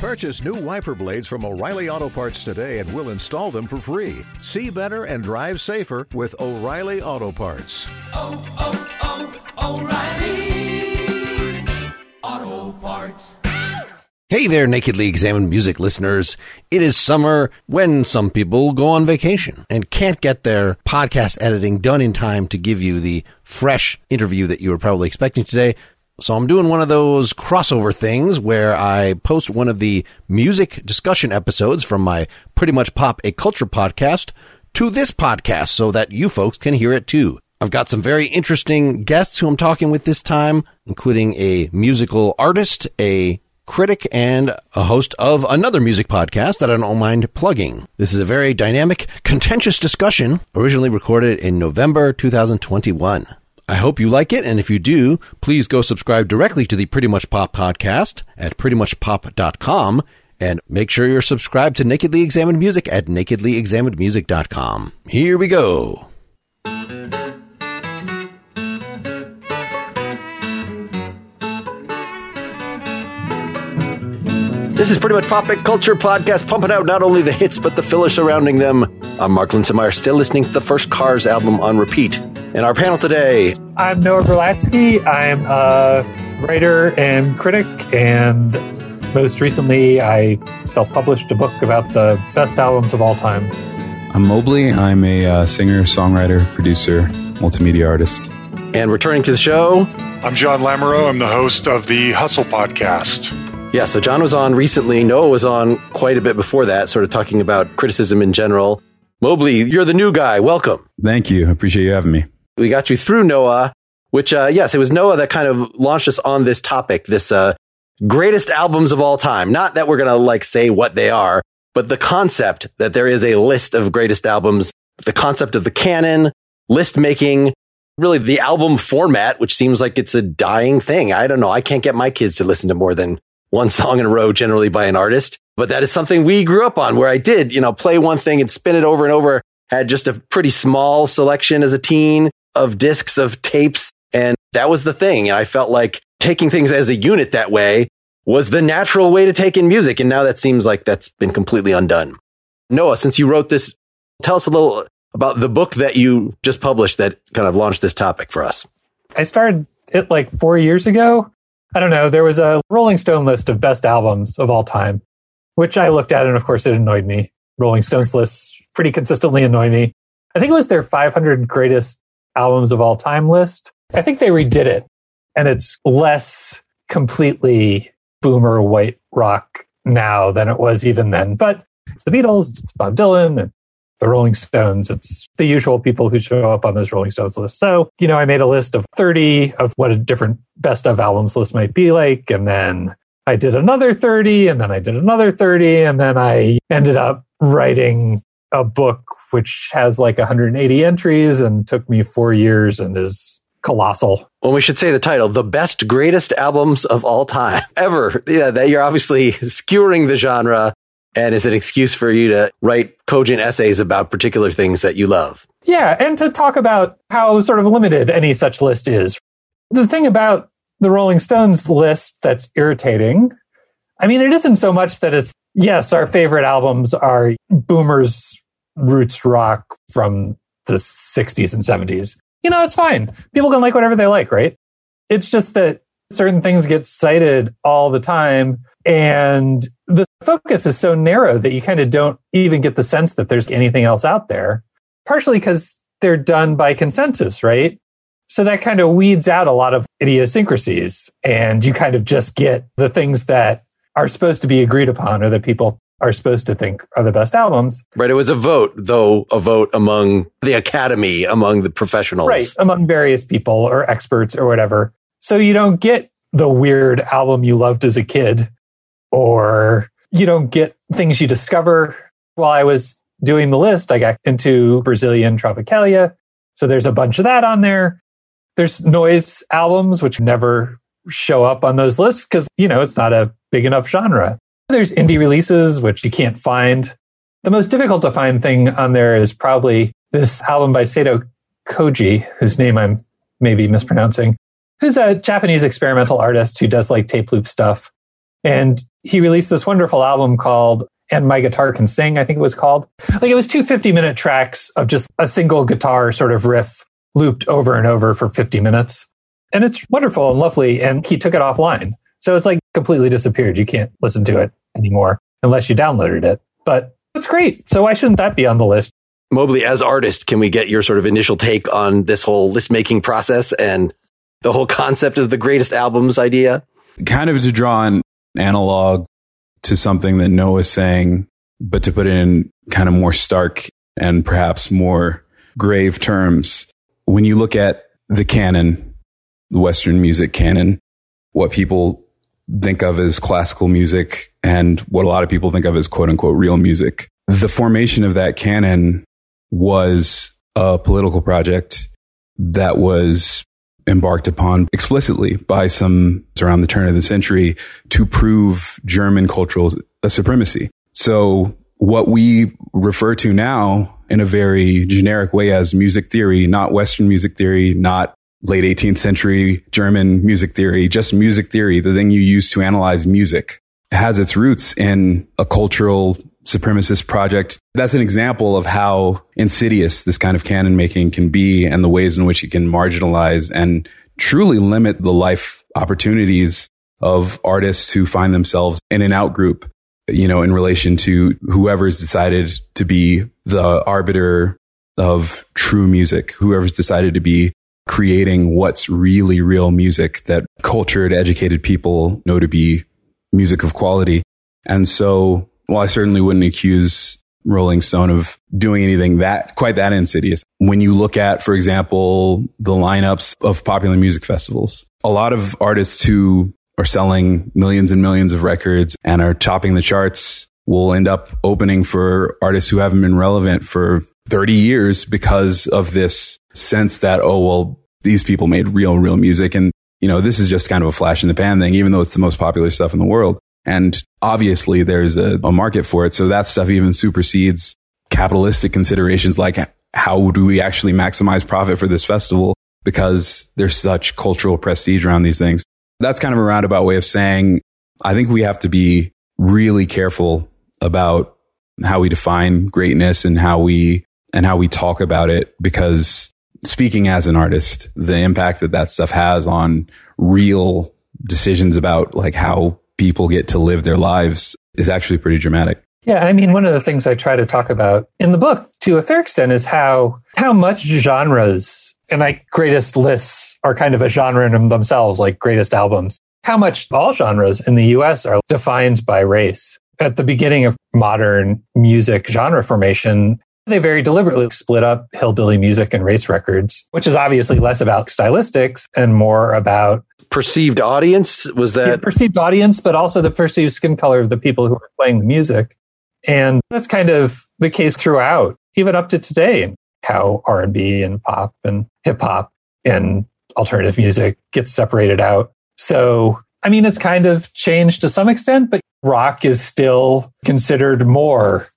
Purchase new wiper blades from O'Reilly Auto Parts today and we'll install them for free. See better and drive safer with O'Reilly Auto Parts. oh, oh, oh O'Reilly Auto Parts. Hey there, Nakedly Examined Music listeners. It is summer when some people go on vacation and can't get their podcast editing done in time to give you the fresh interview that you were probably expecting today. So I'm doing one of those crossover things where I post one of the music discussion episodes from my Pretty Much Pop a Culture podcast to this podcast so that you folks can hear it too. I've got some very interesting guests who I'm talking with this time, including a musical artist, a critic, and a host of another music podcast that I don't mind plugging. This is a very dynamic, contentious discussion, originally recorded in November 2021. I hope you like it, and if you do, please go subscribe directly to the Pretty Much Pop podcast at prettymuchpop.com and make sure you're subscribed to Nakedly Examined Music at nakedlyexaminedmusic.com. Here we go. This is pretty much Pop and Culture Podcast, pumping out not only the hits, but the filler surrounding them. I'm Mark Linsenmayer, still listening to the first Cars album on repeat. And our panel today, I'm Noah Berlatsky. I'm a writer and critic, and most recently, I self published a book about the best albums of all time. I'm Mobley. I'm a uh, singer, songwriter, producer, multimedia artist. and returning to the show. I'm John Lamoureux. I'm the host of the Hustle Podcast. Yeah, so John was on recently. Noah was on quite a bit before that, sort of talking about criticism in general. Mobley, you're the new guy. Welcome. Thank you. I appreciate you having me. We got you through Noah, which, uh, yes, it was Noah that kind of launched us on this topic, this, uh, greatest albums of all time. Not that we're going to like say what they are, but the concept that there is a list of greatest albums, the concept of the canon, list making, really the album format, which seems like it's a dying thing. I don't know. I can't get my kids to listen to more than one song in a row generally by an artist, but that is something we grew up on where I did, you know, play one thing and spin it over and over. Had just a pretty small selection as a teen of discs of tapes. And that was the thing. I felt like taking things as a unit that way was the natural way to take in music. And now that seems like that's been completely undone. Noah, since you wrote this, tell us a little about the book that you just published that kind of launched this topic for us. I started it like four years ago. I don't know. There was a Rolling Stone list of best albums of all time, which I looked at, and of course, it annoyed me. Rolling Stone's lists pretty consistently annoy me. I think it was their 500 greatest albums of all time list. I think they redid it, and it's less completely boomer white rock now than it was even then. But it's the Beatles, it's Bob Dylan, and the Rolling Stones. It's the usual people who show up on those Rolling Stones lists. So, you know, I made a list of 30 of what a different best of albums list might be like. And then I did another 30, and then I did another 30, and then I ended up writing a book which has like 180 entries and took me four years and is colossal. Well, we should say the title, the best greatest albums of all time ever. Yeah, that you're obviously skewering the genre and is an excuse for you to write cogent essays about particular things that you love. Yeah, and to talk about how sort of limited any such list is. The thing about the Rolling Stones list that's irritating, I mean, it isn't so much that it's, yes, our favorite albums are boomers roots rock from the 60s and 70s. You know, it's fine. People can like whatever they like, right? It's just that certain things get cited all the time and the focus is so narrow that you kind of don't even get the sense that there's anything else out there. Partially because they're done by consensus, right? So that kind of weeds out a lot of idiosyncrasies and you kind of just get the things that are supposed to be agreed upon or that people are supposed to think are the best albums. Right. It was a vote, though, a vote among the academy, among the professionals. Right. Among various people or experts or whatever. So you don't get the weird album you loved as a kid or you don't get things you discover. While I was doing the list, I got into Brazilian Tropicalia. So there's a bunch of that on there. There's noise albums, which never show up on those lists because, you know, it's not a big enough genre. There's indie releases, which you can't find. The most difficult to find thing on there is probably this album by Sato Koji, whose name I'm maybe mispronouncing, who's a Japanese experimental artist who does like tape loop stuff. And he released this wonderful album called And My Guitar Can Sing, I think it was called. Like it was two 50 minute tracks of just a single guitar sort of riff looped over and over for 50 minutes. And it's wonderful and lovely. And he took it offline. So it's like completely disappeared. You can't listen to it anymore unless you downloaded it. But it's great. So why shouldn't that be on the list? Mobley, as artist, can we get your sort of initial take on this whole list making process and the whole concept of the greatest albums idea? Kind of to draw an analog to something that Noah's saying, but to put it in kind of more stark and perhaps more grave terms. When you look at the canon, the Western music canon, what people think of as classical music and what a lot of people think of as quote unquote real music. The formation of that canon was a political project that was embarked upon explicitly by some around the turn of the century to prove German cultural supremacy. So what we refer to now in a very generic way as music theory, not Western music theory, not late 18th century German music theory, just music theory, the thing you use to analyze music has its roots in a cultural supremacist project. That's an example of how insidious this kind of canon making can be and the ways in which it can marginalize and truly limit the life opportunities of artists who find themselves in an out group, you know, in relation to whoever's decided to be the arbiter of true music, whoever's decided to be creating what's really real music that cultured, educated people know to be music of quality. And so well, I certainly wouldn't accuse Rolling Stone of doing anything that quite that insidious. When you look at, for example, the lineups of popular music festivals, a lot of artists who are selling millions and millions of records and are topping the charts will end up opening for artists who haven't been relevant for 30 years because of this sense that, oh, well, these people made real, real music. And, you know, this is just kind of a flash in the pan thing, even though it's the most popular stuff in the world. And obviously there's a, a market for it. So that stuff even supersedes capitalistic considerations like how do we actually maximize profit for this festival because there's such cultural prestige around these things. That's kind of a roundabout way of saying I think we have to be really careful about how we define greatness and how we and how we talk about it because speaking as an artist, the impact that that stuff has on real decisions about like how people get to live their lives is actually pretty dramatic. Yeah, I mean, one of the things I try to talk about in the book to a fair extent is how how much genres and like greatest lists are kind of a genre in themselves, like greatest albums. How much all genres in the US are defined by race. At the beginning of modern music genre formation, they very deliberately split up hillbilly music and race records, which is obviously less about stylistics and more about perceived audience? Was that yeah, perceived audience, but also the perceived skin color of the people who were playing the music? And that's kind of the case throughout, even up to today, how R and B and pop and hip hop and alternative music gets separated out. So, I mean, it's kind of changed to some extent, but rock is still considered more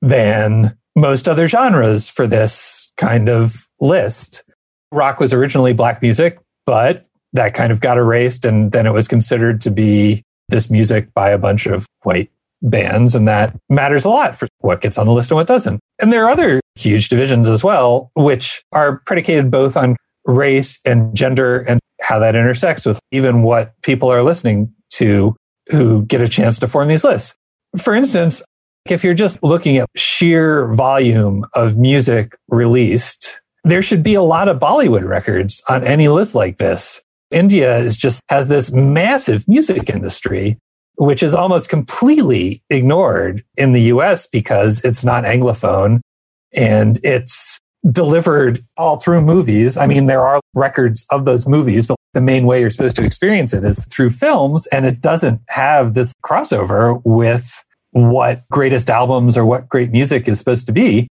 than most other genres for this kind of list. Rock was originally black music, but that kind of got erased and then it was considered to be this music by a bunch of white bands and that matters a lot for what gets on the list and what doesn't. And there are other huge divisions as well, which are predicated both on race and gender and how that intersects with even what people are listening to who get a chance to form these lists. For instance, if you're just looking at sheer volume of music released, there should be a lot of Bollywood records on any list like this. India is just has this massive music industry, which is almost completely ignored in the US because it's not Anglophone and it's delivered all through movies. I mean, there are records of those movies, but the main way you're supposed to experience it is through films. And it doesn't have this crossover with what greatest albums or what great music is supposed to be.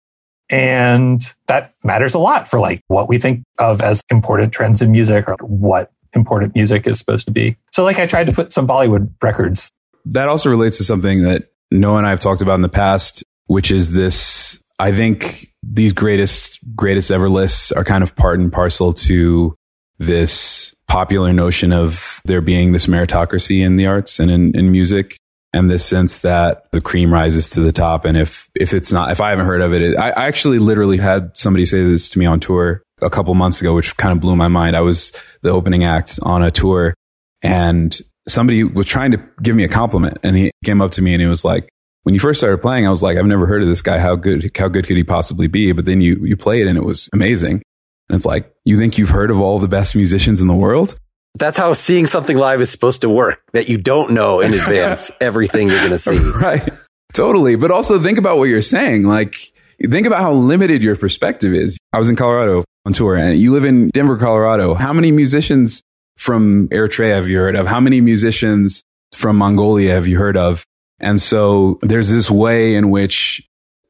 And that matters a lot for like what we think of as important trends in music or what important music is supposed to be. So like I tried to put some Bollywood records. That also relates to something that Noah and I have talked about in the past, which is this I think these greatest greatest ever lists are kind of part and parcel to this popular notion of there being this meritocracy in the arts and in, in music and this sense that the cream rises to the top. And if, if it's not, if I haven't heard of it, I, I actually literally had somebody say this to me on tour a couple months ago, which kind of blew my mind. I was the opening act on a tour and somebody was trying to give me a compliment and he came up to me and he was like, when you first started playing, I was like, I've never heard of this guy. How good, how good could he possibly be? But then you, you played it and it was amazing. And it's like, you think you've heard of all the best musicians in the world? That's how seeing something live is supposed to work, that you don't know in advance everything you're going to see. right. Totally. But also think about what you're saying. Like, think about how limited your perspective is. I was in Colorado on tour and you live in Denver, Colorado. How many musicians from Eritrea have you heard of? How many musicians from Mongolia have you heard of? And so there's this way in which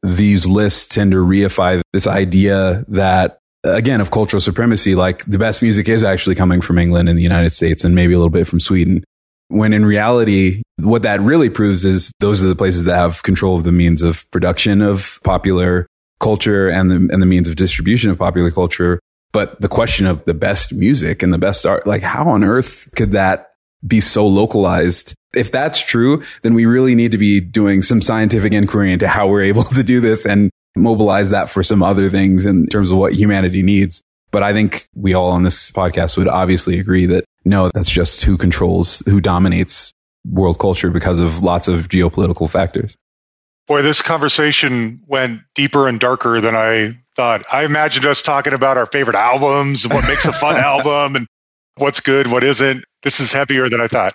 these lists tend to reify this idea that again of cultural supremacy like the best music is actually coming from England and the United States and maybe a little bit from Sweden when in reality what that really proves is those are the places that have control of the means of production of popular culture and the and the means of distribution of popular culture but the question of the best music and the best art like how on earth could that be so localized if that's true, then we really need to be doing some scientific inquiry into how we're able to do this and mobilize that for some other things in terms of what humanity needs. But I think we all on this podcast would obviously agree that no, that's just who controls, who dominates world culture because of lots of geopolitical factors. Boy, this conversation went deeper and darker than I thought. I imagined us talking about our favorite albums and what makes a fun album and what's good, what isn't. This is heavier than I thought.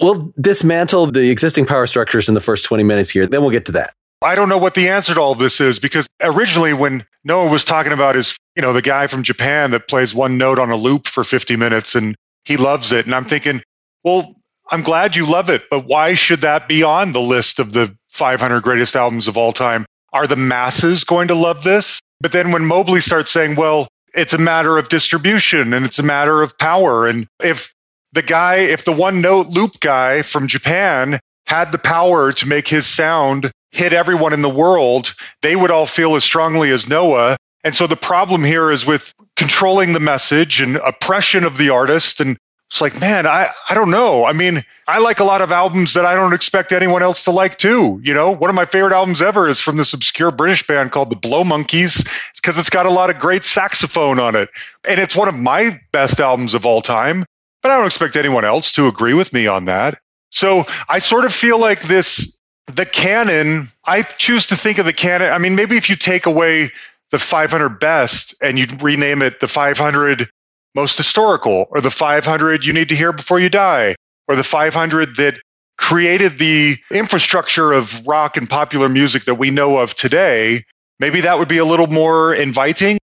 We'll dismantle the existing power structures in the first 20 minutes here. Then we'll get to that. I don't know what the answer to all this is because originally when Noah was talking about his, you know, the guy from Japan that plays one note on a loop for 50 minutes and he loves it. And I'm thinking, well, I'm glad you love it, but why should that be on the list of the 500 greatest albums of all time? Are the masses going to love this? But then when Mobley starts saying, well, it's a matter of distribution and it's a matter of power. And if the guy, if the one note loop guy from Japan had the power to make his sound hit everyone in the world, they would all feel as strongly as Noah. And so the problem here is with controlling the message and oppression of the artist. And it's like, man, I, I don't know. I mean, I like a lot of albums that I don't expect anyone else to like too. You know, one of my favorite albums ever is from this obscure British band called the Blow Monkeys. It's because it's got a lot of great saxophone on it. And it's one of my best albums of all time but I don't expect anyone else to agree with me on that. So I sort of feel like this, the canon, I choose to think of the canon. I mean, maybe if you take away the 500 best and you rename it the 500 most historical or the 500 you need to hear before you die or the 500 that created the infrastructure of rock and popular music that we know of today, maybe that would be a little more inviting.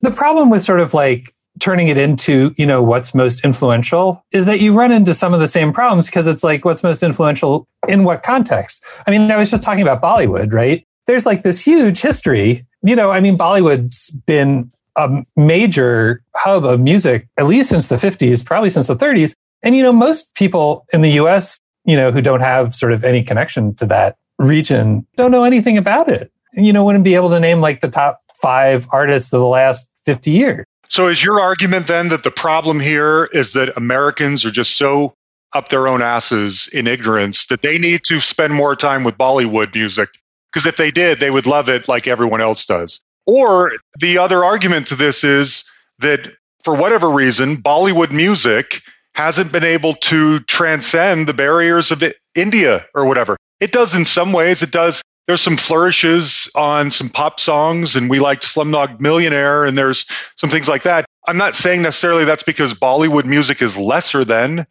The problem with sort of like turning it into, you know, what's most influential is that you run into some of the same problems because it's like what's most influential in what context. I mean, I was just talking about Bollywood, right? There's like this huge history. You know, I mean, Bollywood's been a major hub of music, at least since the 50s, probably since the 30s. And, you know, most people in the US, you know, who don't have sort of any connection to that region don't know anything about it. And, you know, wouldn't be able to name like the top five artists of the last 50 years. So is your argument then that the problem here is that Americans are just so up their own asses in ignorance that they need to spend more time with Bollywood music? Because if they did, they would love it like everyone else does. Or the other argument to this is that for whatever reason, Bollywood music hasn't been able to transcend the barriers of India or whatever. It does in some ways. It does there's some flourishes on some pop songs, and we liked Slumdog Millionaire, and there's some things like that. I'm not saying necessarily that's because Bollywood music is lesser than,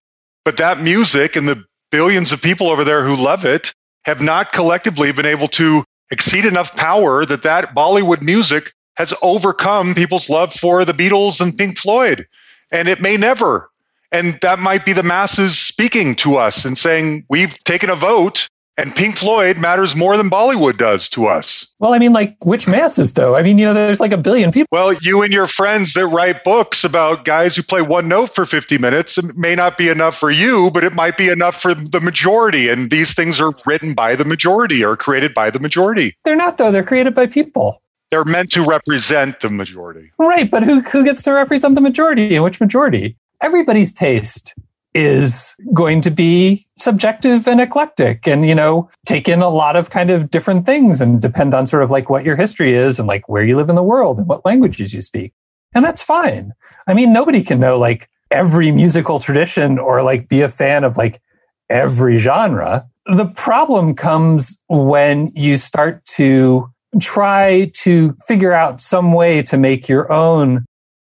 but that music and the billions of people over there who love it have not collectively been able to exceed enough power that that Bollywood music has overcome people's love for the Beatles and Pink Floyd. And it may never. And that might be the masses speaking to us and saying, we've taken a vote and Pink Floyd matters more than Bollywood does to us. Well, I mean, like, which masses, though? I mean, you know, there's like a billion people. Well, you and your friends that write books about guys who play one note for 50 minutes it may not be enough for you, but it might be enough for the majority. And these things are written by the majority or created by the majority. They're not, though. They're created by people. They're meant to represent the majority. Right, but who who gets to represent the majority and which majority? Everybody's taste is going to be subjective and eclectic and you know take in a lot of kind of different things and depend on sort of like what your history is and like where you live in the world and what languages you speak. And that's fine. I mean nobody can know like every musical tradition or like be a fan of like every genre. The problem comes when you start to try to figure out some way to make your own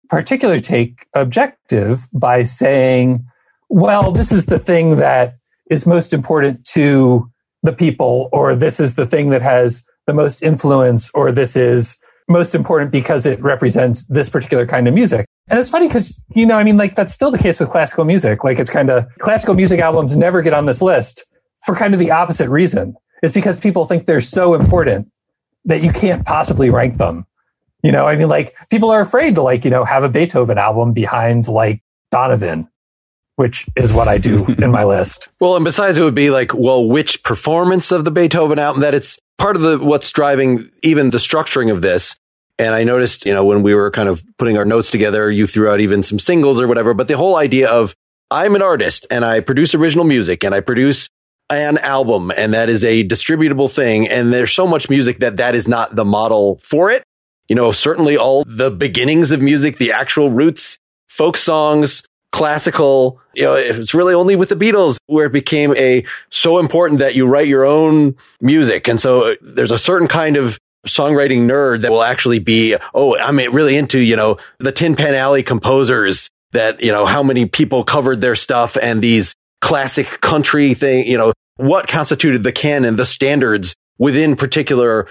particular take objective by saying well, this is the thing that is most important to the people, or this is the thing that has the most influence, or this is most important because it represents this particular kind of music. And it's funny because, you know, I mean, like that's still the case with classical music. Like it's kind of classical music albums never get on this list for kind of the opposite reason. It's because people think they're so important that you can't possibly rank them. You know, I mean, like people are afraid to like, you know, have a Beethoven album behind like Donovan which is what I do in my list. Well, and besides, it would be like, well, which performance of the Beethoven album that it's part of the what's driving even the structuring of this. And I noticed, you know, when we were kind of putting our notes together, you threw out even some singles or whatever. But the whole idea of I'm an artist and I produce original music and I produce an album and that is a distributable thing. And there's so much music that that is not the model for it. You know, certainly all the beginnings of music, the actual roots, folk songs, classical, you know, it's really only with the Beatles where it became a so important that you write your own music. And so uh, there's a certain kind of songwriting nerd that will actually be, oh, I'm really into, you know, the Tin Pan Alley composers that, you know, how many people covered their stuff and these classic country thing, you know, what constituted the canon, the standards within particular,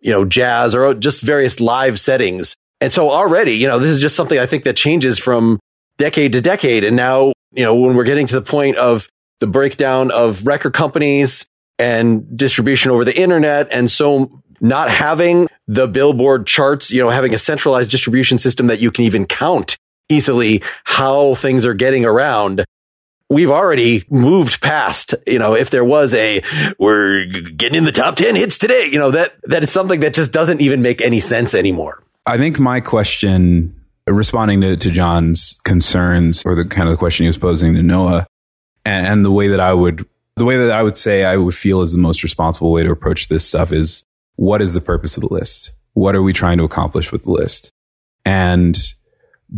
you know, jazz or just various live settings. And so already, you know, this is just something I think that changes from decade to decade. And now, you know, when we're getting to the point of the breakdown of record companies and distribution over the internet. And so not having the billboard charts, you know, having a centralized distribution system that you can even count easily how things are getting around. We've already moved past, you know, if there was a, we're getting in the top 10 hits today, you know, that, that is something that just doesn't even make any sense anymore. I think my question responding to, to John's concerns or the kind of the question he was posing to Noah and, and the way that I would, the way that I would say I would feel is the most responsible way to approach this stuff is what is the purpose of the list? What are we trying to accomplish with the list? And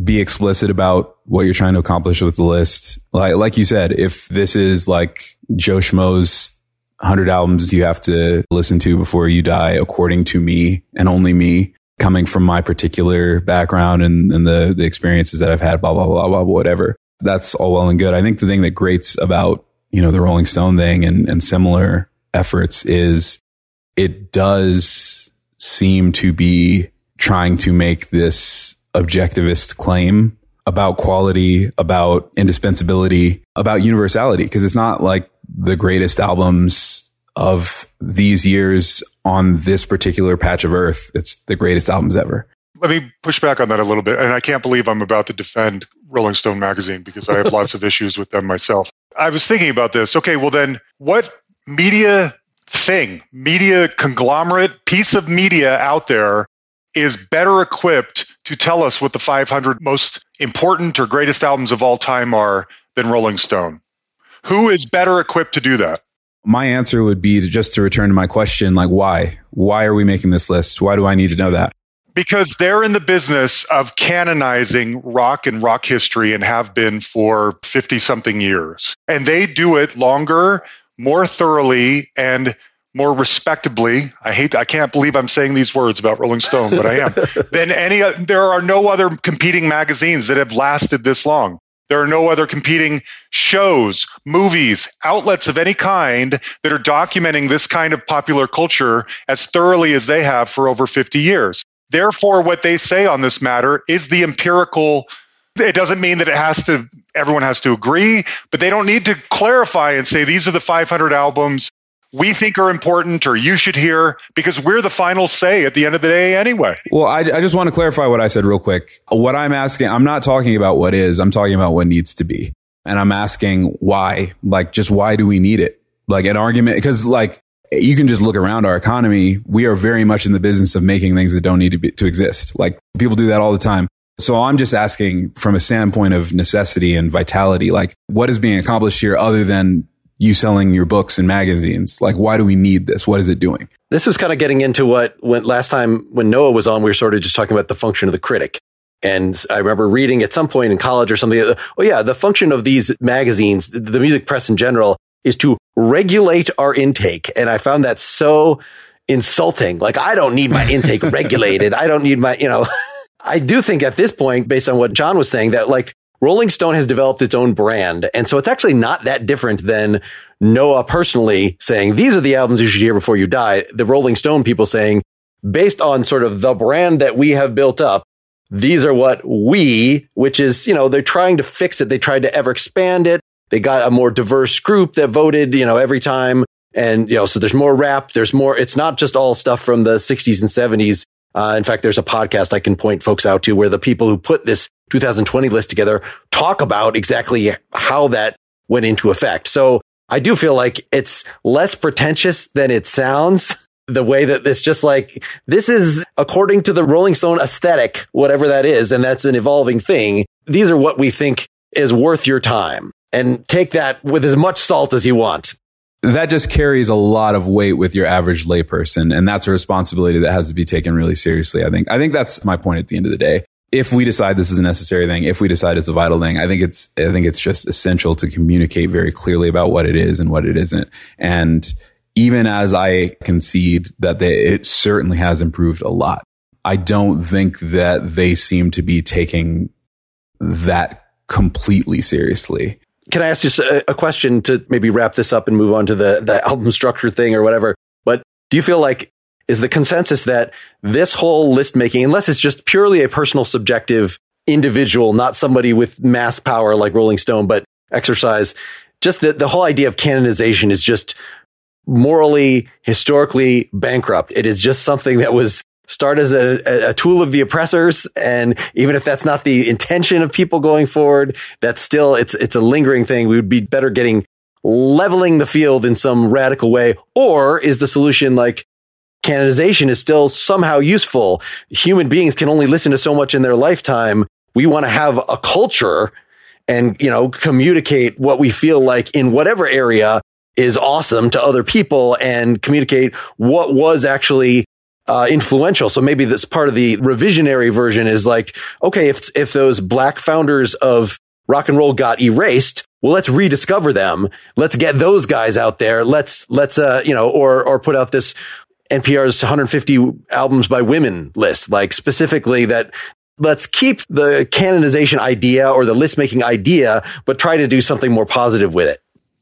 be explicit about what you're trying to accomplish with the list. Like, like you said, if this is like Joe Schmo's 100 albums you have to listen to before you die, according to me and only me, coming from my particular background and, and the, the experiences that I've had, blah, blah, blah, blah, whatever. That's all well and good. I think the thing that grates about, you know, the Rolling Stone thing and, and similar efforts is it does seem to be trying to make this objectivist claim about quality, about indispensability, about universality, because it's not like the greatest albums of these years on this particular patch of earth. It's the greatest albums ever. Let me push back on that a little bit. And I can't believe I'm about to defend Rolling Stone magazine because I have lots of issues with them myself. I was thinking about this. Okay, well, then what media thing, media conglomerate, piece of media out there is better equipped to tell us what the 500 most important or greatest albums of all time are than Rolling Stone? Who is better equipped to do that? My answer would be to just to return to my question like why? Why are we making this list? Why do i need to know that? Because they're in the business of canonizing rock and rock history and have been for 50 something years. And they do it longer more thoroughly and more respectably i hate i can't believe i'm saying these words about rolling stone but i am than any there are no other competing magazines that have lasted this long there are no other competing shows, movies, outlets of any kind that are documenting this kind of popular culture as thoroughly as they have for over 50 years. Therefore, what they say on this matter is the empirical. It doesn't mean that it has to, everyone has to agree, but they don't need to clarify and say these are the 500 albums we think are important or you should hear because we're the final say at the end of the day anyway. Well, I, I, just want to clarify what I said real quick. What I'm asking, I'm not talking about what is, I'm talking about what needs to be. And I'm asking why, like, just why do we need it? Like an argument, because like you can just look around our economy. We are very much in the business of making things that don't need to be, to exist. Like people do that all the time. So I'm just asking from a standpoint of necessity and vitality, like what is being accomplished here other than you selling your books and magazines? Like, why do we need this? What is it doing? This was kind of getting into what went last time when Noah was on, we were sort of just talking about the function of the critic. And I remember reading at some point in college or something. Oh yeah, the function of these magazines, the music press in general, is to regulate our intake. And I found that so insulting. Like I don't need my intake regulated. I don't need my, you know, I do think at this point, based on what John was saying, that like Rolling Stone has developed its own brand. And so it's actually not that different than Noah personally saying, these are the albums you should hear before you die. The Rolling Stone people saying, based on sort of the brand that we have built up, these are what we, which is, you know, they're trying to fix it. They tried to ever expand it. They got a more diverse group that voted, you know, every time. And, you know, so there's more rap. There's more. It's not just all stuff from the 60s and 70s. Uh, in fact, there's a podcast I can point folks out to where the people who put this 2020 list together talk about exactly how that went into effect. So I do feel like it's less pretentious than it sounds. The way that this just like, this is according to the Rolling Stone aesthetic, whatever that is. And that's an evolving thing. These are what we think is worth your time and take that with as much salt as you want that just carries a lot of weight with your average layperson. And that's a responsibility that has to be taken really seriously. I think, I think that's my point at the end of the day. If we decide this is a necessary thing, if we decide it's a vital thing, I think it's, I think it's just essential to communicate very clearly about what it is and what it isn't. And even as I concede that they, it certainly has improved a lot, I don't think that they seem to be taking that completely seriously can I ask just a, a, question to maybe wrap this up and move on to the, the album structure thing or whatever? But do you feel like is the consensus that this whole list making, unless it's just purely a personal subjective individual, not somebody with mass power like Rolling Stone, but exercise, just that the whole idea of canonization is just morally, historically bankrupt. It is just something that was start as a, a, tool of the oppressors. And even if that's not the intention of people going forward, that's still, it's, it's a lingering thing. We would be better getting leveling the field in some radical way. Or is the solution like canonization is still somehow useful? Human beings can only listen to so much in their lifetime. We want to have a culture and, you know, communicate what we feel like in whatever area is awesome to other people and communicate what was actually uh, influential. So maybe this part of the revisionary version is like, okay, if, if those black founders of rock and roll got erased, well, let's rediscover them. Let's get those guys out there. Let's, let's, uh, you know, or, or put out this NPR's 150 albums by women list, like specifically that let's keep the canonization idea or the list making idea, but try to do something more positive with it.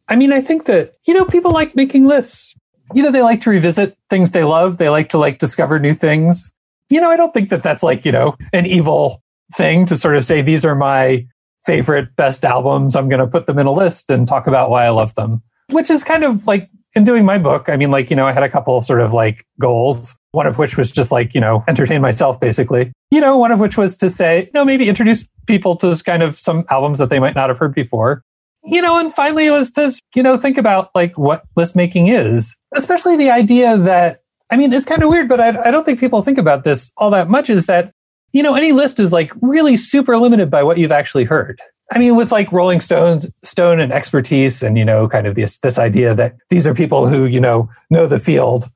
I mean, I think that, you know, people like making lists you know, they like to revisit things they love. They like to like discover new things. You know, I don't think that that's like, you know, an evil thing to sort of say, these are my favorite best albums. I'm going to put them in a list and talk about why I love them, which is kind of like in doing my book. I mean, like, you know, I had a couple sort of like goals, one of which was just like, you know, entertain myself basically, you know, one of which was to say, you know, maybe introduce people to kind of some albums that they might not have heard before you know, and finally it was to, you know, think about like what list making is, especially the idea that, I mean, it's kind of weird, but I, I don't think people think about this all that much is that, you know, any list is like really super limited by what you've actually heard. I mean, with like Rolling Stones, Stone and expertise and, you know, kind of this, this idea that these are people who, you know, know the field.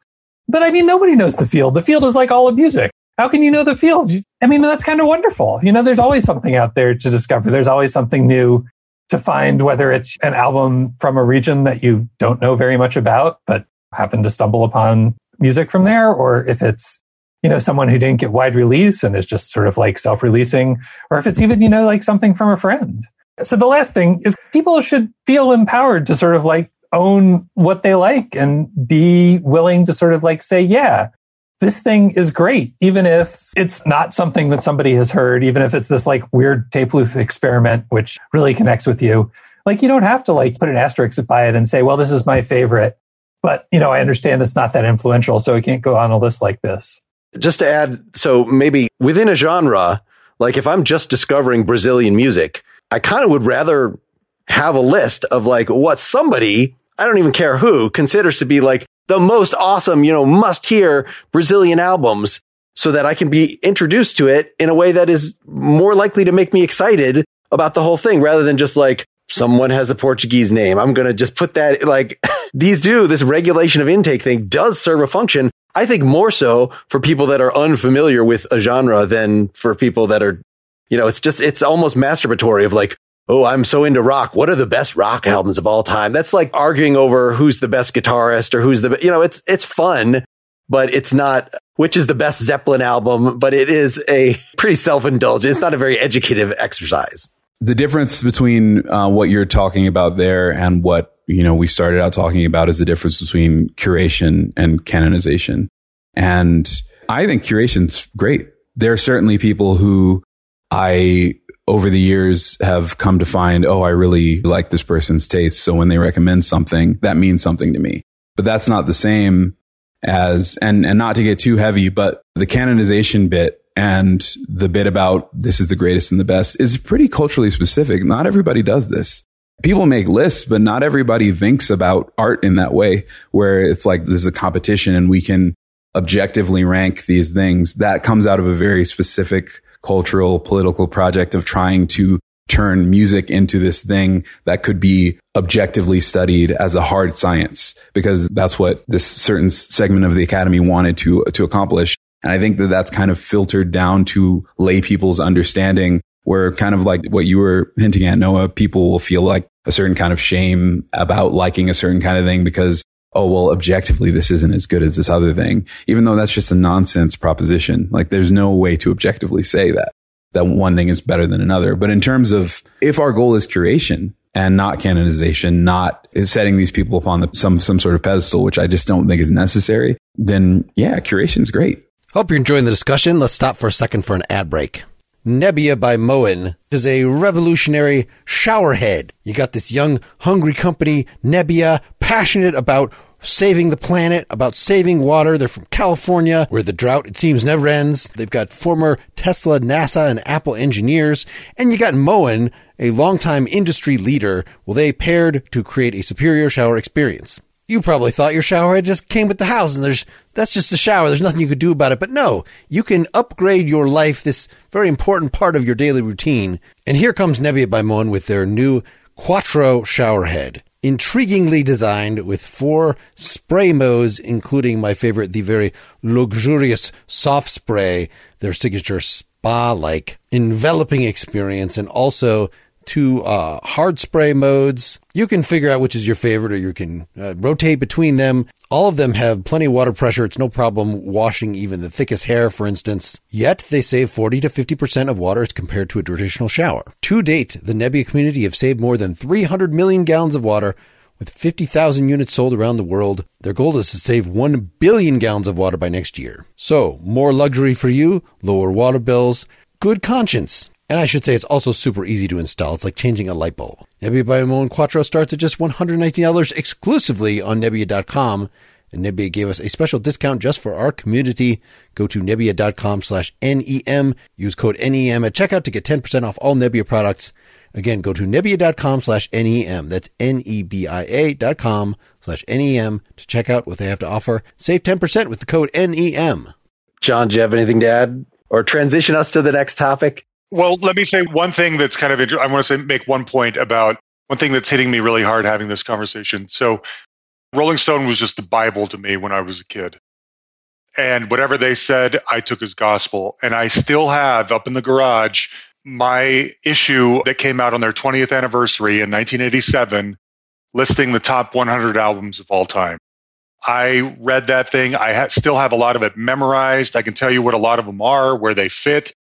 But I mean, nobody knows the field. The field is like all of music. How can you know the field? I mean, that's kind of wonderful. You know, there's always something out there to discover. There's always something new to find whether it's an album from a region that you don't know very much about, but happen to stumble upon music from there, or if it's, you know, someone who didn't get wide release and is just sort of like self releasing, or if it's even, you know, like something from a friend. So the last thing is people should feel empowered to sort of like own what they like and be willing to sort of like say, yeah, this thing is great, even if it's not something that somebody has heard, even if it's this like weird tape loop experiment, which really connects with you. Like you don't have to like put an asterisk by it and say, well, this is my favorite. But, you know, I understand it's not that influential, so it can't go on a list like this. Just to add, so maybe within a genre, like if I'm just discovering Brazilian music, I kind of would rather have a list of like what somebody, I don't even care who, considers to be like the most awesome, you know, must hear Brazilian albums so that I can be introduced to it in a way that is more likely to make me excited about the whole thing rather than just like someone has a Portuguese name. I'm going to just put that like these do this regulation of intake thing does serve a function. I think more so for people that are unfamiliar with a genre than for people that are, you know, it's just, it's almost masturbatory of like, Oh, I'm so into rock. What are the best rock albums of all time? That's like arguing over who's the best guitarist or who's the, you know, it's, it's fun, but it's not which is the best Zeppelin album, but it is a pretty self-indulgent. It's not a very educative exercise. The difference between uh, what you're talking about there and what you know we started out talking about is the difference between curation and canonization. And I think curation's great. There are certainly people who I over the years have come to find, oh, I really like this person's taste. So when they recommend something, that means something to me. But that's not the same as and and not to get too heavy, but the canonization bit and the bit about this is the greatest and the best is pretty culturally specific. Not everybody does this. People make lists, but not everybody thinks about art in that way, where it's like this is a competition and we can objectively rank these things. That comes out of a very specific cultural, political project of trying to turn music into this thing that could be objectively studied as a hard science because that's what this certain segment of the academy wanted to to accomplish. And i think that that's kind of filtered down to lay people's understanding where kind of like what you were hinting at noah people will feel like a certain kind of shame about liking a certain kind of thing because oh well objectively this isn't as good as this other thing even though that's just a nonsense proposition like there's no way to objectively say that that one thing is better than another. But in terms of if our goal is curation and not canonization, not setting these people upon the, some, some sort of pedestal, which I just don't think is necessary, then yeah, curation's great. Hope you're enjoying the discussion. Let's stop for a second for an ad break. Nebia by Moen is a revolutionary showerhead. You got this young, hungry company, Nebia, passionate about saving the planet, about saving water. They're from California, where the drought, it seems, never ends. They've got former Tesla, NASA, and Apple engineers. And you got Moen, a longtime industry leader. Well, they paired to create a superior shower experience. You probably thought your shower head just came with the house and there's, that's just a shower. There's nothing you could do about it. But no, you can upgrade your life, this very important part of your daily routine. And here comes Nebia by Moen with their new Quattro shower head intriguingly designed with four spray modes, including my favorite, the very luxurious soft spray, their signature spa like enveloping experience, and also two uh, hard spray modes. You can figure out which is your favorite, or you can uh, rotate between them. All of them have plenty of water pressure. It's no problem washing even the thickest hair, for instance. Yet they save 40 to 50% of water as compared to a traditional shower. To date, the Nebia community have saved more than 300 million gallons of water. With 50,000 units sold around the world, their goal is to save 1 billion gallons of water by next year. So, more luxury for you, lower water bills, good conscience. And I should say it's also super easy to install. It's like changing a light bulb. Nebia by Quattro starts at just $119 exclusively on Nebia.com. And Nebia gave us a special discount just for our community. Go to Nebia.com slash NEM. Use code NEM at checkout to get 10% off all Nebia products. Again, go to Nebia.com slash NEM. That's N-E-B-I-A dot com slash NEM to check out what they have to offer. Save 10% with the code NEM. John, do you have anything to add or transition us to the next topic? Well, let me say one thing that's kind of interesting. I want to say make one point about one thing that's hitting me really hard having this conversation. So, Rolling Stone was just the Bible to me when I was a kid. And whatever they said, I took as gospel. And I still have up in the garage my issue that came out on their 20th anniversary in 1987, listing the top 100 albums of all time. I read that thing. I ha- still have a lot of it memorized. I can tell you what a lot of them are, where they fit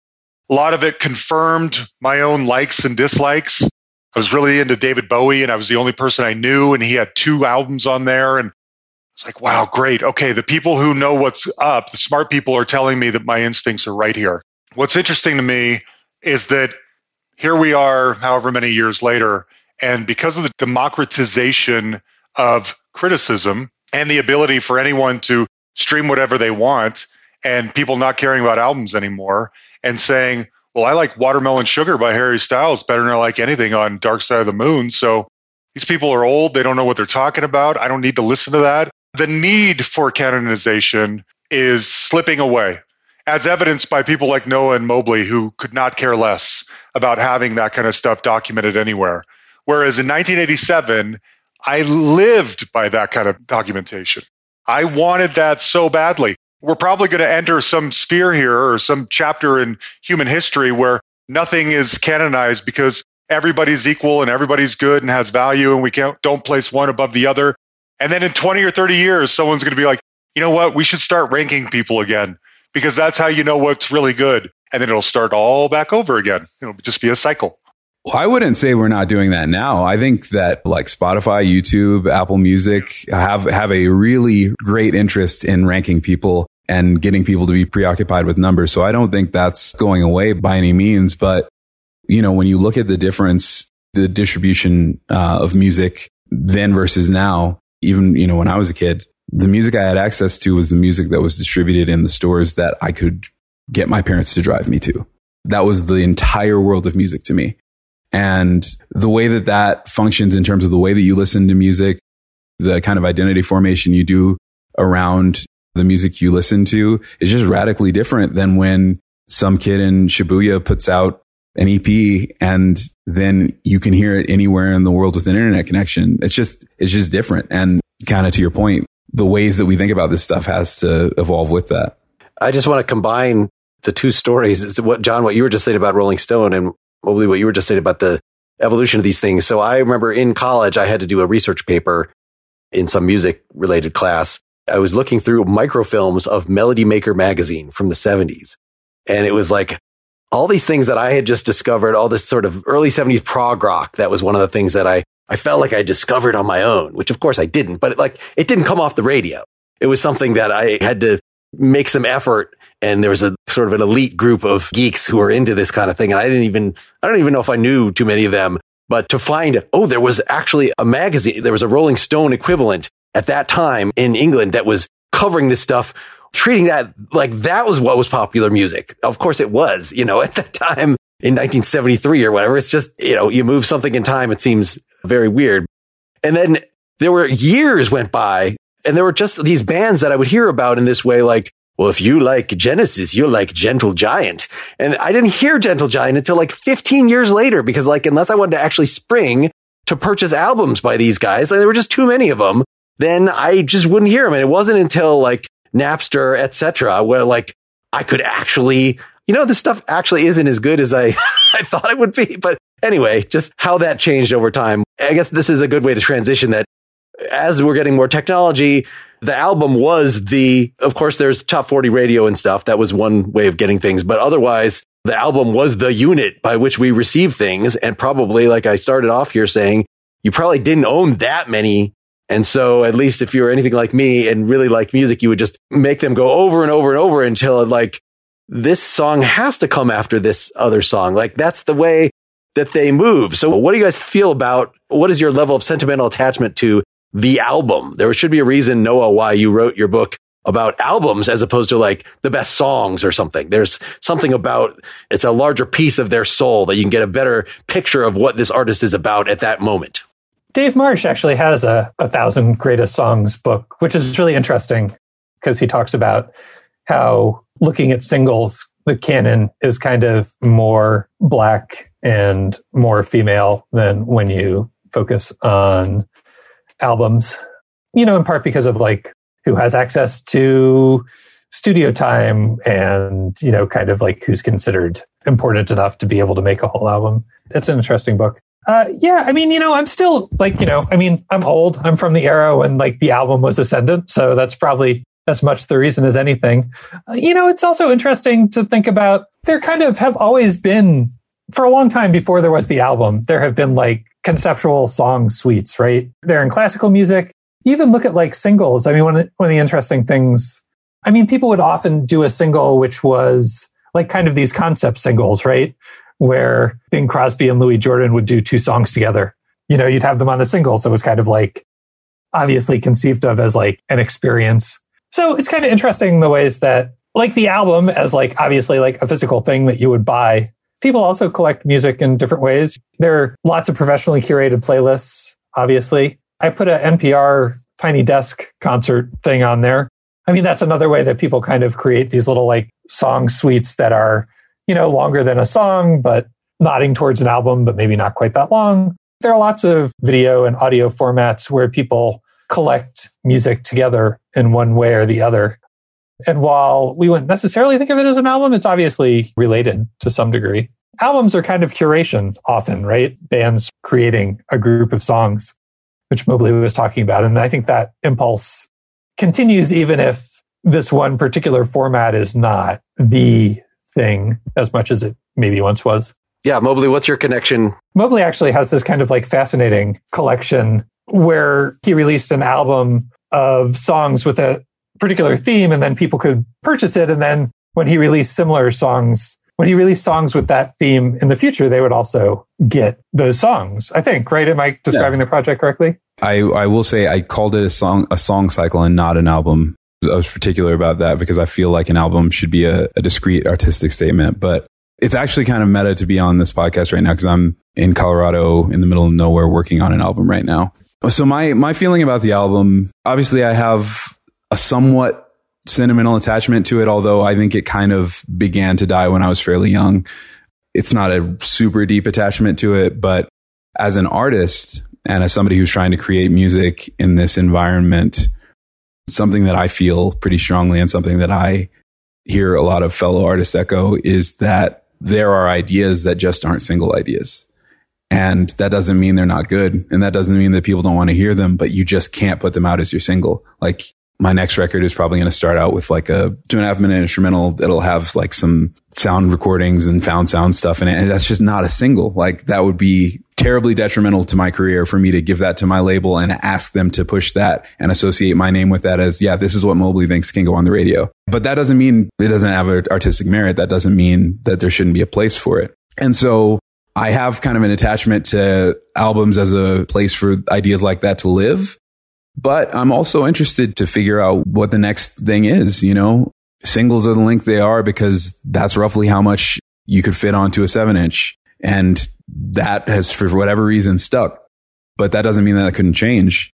a lot of it confirmed my own likes and dislikes. I was really into David Bowie and I was the only person I knew and he had two albums on there and it's like, wow, great. Okay. The people who know what's up, the smart people are telling me that my instincts are right here. What's interesting to me is that here we are, however many years later, and because of the democratization of criticism and the ability for anyone to stream whatever they want and people not caring about albums anymore, and saying, well, I like Watermelon Sugar by Harry Styles better than I like anything on Dark Side of the Moon. So these people are old. They don't know what they're talking about. I don't need to listen to that. the need for canonization is slipping away, as evidenced by people like Noah and Mobley, who could not care less about having that kind of stuff documented anywhere. Whereas in 1987, I lived by that kind of documentation. I wanted that so badly. We're probably going to enter some sphere here or some chapter in human history where nothing is canonized because everybody's equal and everybody's good and has value and we can't, don't place one above the other. And then in 20 or 30 years, someone's going to be like, you know what? We should start ranking people again because that's how you know what's really good. And then it'll start all back over again. It'll just be a cycle. Well, I wouldn't say we're not doing that now. I think that like Spotify, YouTube, Apple Music have, have a really great interest in ranking people and getting people to be preoccupied with numbers. So I don't think that's going away by any means. But, you know, when you look at the difference, the distribution uh, of music then versus now, even, you know, when I was a kid, the music I had access to was the music that was distributed in the stores that I could get my parents to drive me to. That was the entire world of music to me. And the way that that functions in terms of the way that you listen to music, the kind of identity formation you do around the music you listen to is just radically different than when some kid in Shibuya puts out an EP and then you can hear it anywhere in the world with an internet connection. It's just, it's just different. And kind of to your point, the ways that we think about this stuff has to evolve with that. I just want to combine the two stories. It's what John, what you were just saying about Rolling Stone and probably what you were just saying about the evolution of these things. So I remember in college, I had to do a research paper in some music related class. I was looking through microfilms of Melody Maker magazine from the 70s. And it was like all these things that I had just discovered, all this sort of early 70s prog rock. That was one of the things that I, I felt like I discovered on my own, which of course I didn't, but it, like it didn't come off the radio. It was something that I had to make some effort and there was a sort of an elite group of geeks who were into this kind of thing. And I didn't even, I don't even know if I knew too many of them, but to find, oh, there was actually a magazine, there was a Rolling Stone equivalent at that time in England that was covering this stuff, treating that like that was what was popular music. Of course it was, you know, at that time in 1973 or whatever. It's just, you know, you move something in time. It seems very weird. And then there were years went by and there were just these bands that I would hear about in this way, like well, if you like Genesis, you'll like Gentle Giant. And I didn't hear Gentle Giant until like 15 years later because like, unless I wanted to actually spring to purchase albums by these guys, like, there were just too many of them, then I just wouldn't hear them. And it wasn't until like Napster, etc., where like I could actually, you know, this stuff actually isn't as good as I, I thought it would be. But anyway, just how that changed over time. I guess this is a good way to transition that as we're getting more technology, the album was the, of course, there's top 40 radio and stuff. That was one way of getting things, but otherwise the album was the unit by which we receive things. And probably, like I started off here saying, you probably didn't own that many. And so at least if you're anything like me and really like music, you would just make them go over and over and over until like this song has to come after this other song. Like that's the way that they move. So what do you guys feel about what is your level of sentimental attachment to the album. There should be a reason, Noah, why you wrote your book about albums as opposed to like the best songs or something. There's something about it's a larger piece of their soul that you can get a better picture of what this artist is about at that moment. Dave Marsh actually has a, a thousand greatest songs book, which is really interesting because he talks about how looking at singles, the canon is kind of more black and more female than when you focus on albums, you know, in part because of like who has access to studio time and, you know, kind of like who's considered important enough to be able to make a whole album. It's an interesting book. Uh, yeah, I mean, you know, I'm still like, you know, I mean, I'm old. I'm from the era when like the album was ascendant. So that's probably as much the reason as anything. Uh, you know, it's also interesting to think about there kind of have always been for a long time before there was the album, there have been like conceptual song suites, right? They're in classical music. You even look at like singles. I mean, one of, one of the interesting things, I mean, people would often do a single which was like kind of these concept singles, right? Where Bing Crosby and Louis Jordan would do two songs together. You know, you'd have them on a single. So it was kind of like obviously conceived of as like an experience. So it's kind of interesting the ways that like the album as like obviously like a physical thing that you would buy People also collect music in different ways. There are lots of professionally curated playlists, obviously. I put an NPR tiny desk concert thing on there. I mean, that's another way that people kind of create these little like song suites that are, you know, longer than a song, but nodding towards an album, but maybe not quite that long. There are lots of video and audio formats where people collect music together in one way or the other. And while we wouldn't necessarily think of it as an album, it's obviously related to some degree. Albums are kind of curation often, right? Bands creating a group of songs, which Mobley was talking about. And I think that impulse continues even if this one particular format is not the thing as much as it maybe once was. Yeah, Mobley, what's your connection? Mobley actually has this kind of like fascinating collection where he released an album of songs with a particular theme and then people could purchase it. And then when he released similar songs, when he released songs with that theme in the future, they would also get those songs. I think, right? Am I describing yeah. the project correctly? I, I will say I called it a song a song cycle and not an album. I was particular about that because I feel like an album should be a, a discrete artistic statement. But it's actually kind of meta to be on this podcast right now because I'm in Colorado in the middle of nowhere working on an album right now. So my my feeling about the album, obviously I have a somewhat sentimental attachment to it, although I think it kind of began to die when I was fairly young. It's not a super deep attachment to it, but as an artist and as somebody who's trying to create music in this environment, something that I feel pretty strongly and something that I hear a lot of fellow artists echo is that there are ideas that just aren't single ideas. And that doesn't mean they're not good. And that doesn't mean that people don't want to hear them, but you just can't put them out as your single. Like my next record is probably going to start out with like a two and a half minute instrumental that'll have like some sound recordings and found sound stuff in it. And that's just not a single. Like that would be terribly detrimental to my career for me to give that to my label and ask them to push that and associate my name with that as, yeah, this is what Mobley thinks can go on the radio. But that doesn't mean it doesn't have artistic merit. That doesn't mean that there shouldn't be a place for it. And so I have kind of an attachment to albums as a place for ideas like that to live. But I'm also interested to figure out what the next thing is. You know, singles are the length they are because that's roughly how much you could fit onto a seven inch. And that has, for whatever reason, stuck. But that doesn't mean that it couldn't change.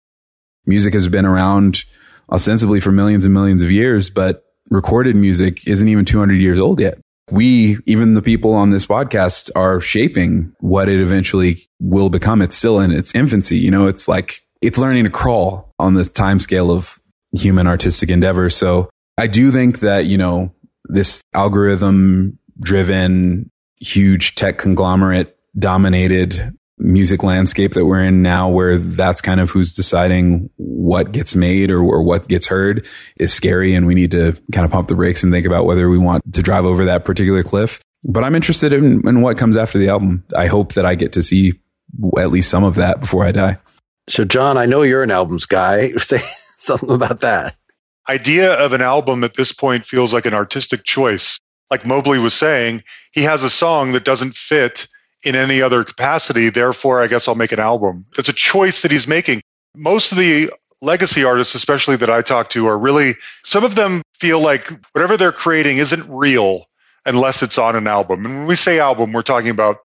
Music has been around ostensibly for millions and millions of years, but recorded music isn't even 200 years old yet. We, even the people on this podcast, are shaping what it eventually will become. It's still in its infancy. You know, it's like it's learning to crawl on this time scale of human artistic endeavor. So I do think that, you know, this algorithm driven, huge tech conglomerate dominated music landscape that we're in now, where that's kind of who's deciding what gets made or, or, what gets heard is scary. And we need to kind of pump the brakes and think about whether we want to drive over that particular cliff. But I'm interested in, in what comes after the album. I hope that I get to see at least some of that before I die. So, John, I know you're an albums guy. Say something about that. Idea of an album at this point feels like an artistic choice. Like Mobley was saying, he has a song that doesn't fit in any other capacity. Therefore, I guess I'll make an album. It's a choice that he's making. Most of the legacy artists, especially that I talk to, are really, some of them feel like whatever they're creating isn't real unless it's on an album. And when we say album, we're talking about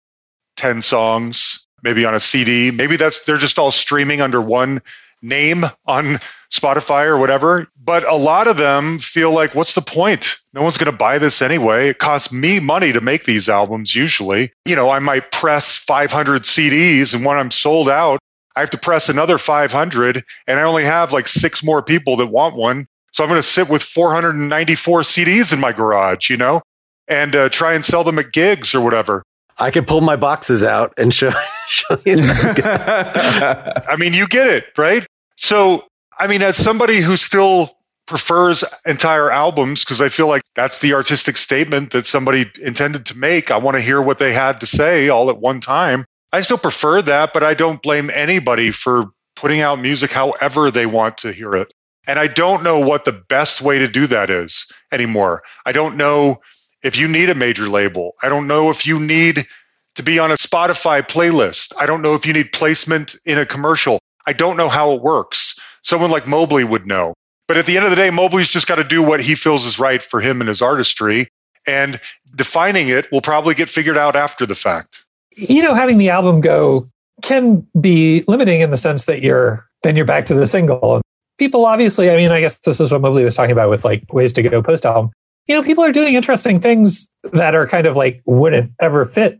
10 songs, maybe on a CD. Maybe that's they're just all streaming under one name on Spotify or whatever. But a lot of them feel like, what's the point? No one's going to buy this anyway. It costs me money to make these albums usually. You know, I might press 500 CDs and when I'm sold out, I have to press another 500 and I only have like six more people that want one. So I'm going to sit with 494 CDs in my garage, you know, and uh, try and sell them at gigs or whatever. I could pull my boxes out and show, show you. I mean, you get it, right? So, I mean, as somebody who still prefers entire albums, because I feel like that's the artistic statement that somebody intended to make, I want to hear what they had to say all at one time. I still prefer that, but I don't blame anybody for putting out music however they want to hear it. And I don't know what the best way to do that is anymore. I don't know if you need a major label. I don't know if you need to be on a Spotify playlist. I don't know if you need placement in a commercial. I don't know how it works. Someone like Mobley would know. But at the end of the day, Mobley's just got to do what he feels is right for him and his artistry. And defining it will probably get figured out after the fact. You know, having the album go can be limiting in the sense that you're then you're back to the single. people obviously, I mean, I guess this is what Mobley was talking about with like ways to go post album. You know, people are doing interesting things that are kind of like wouldn't ever fit.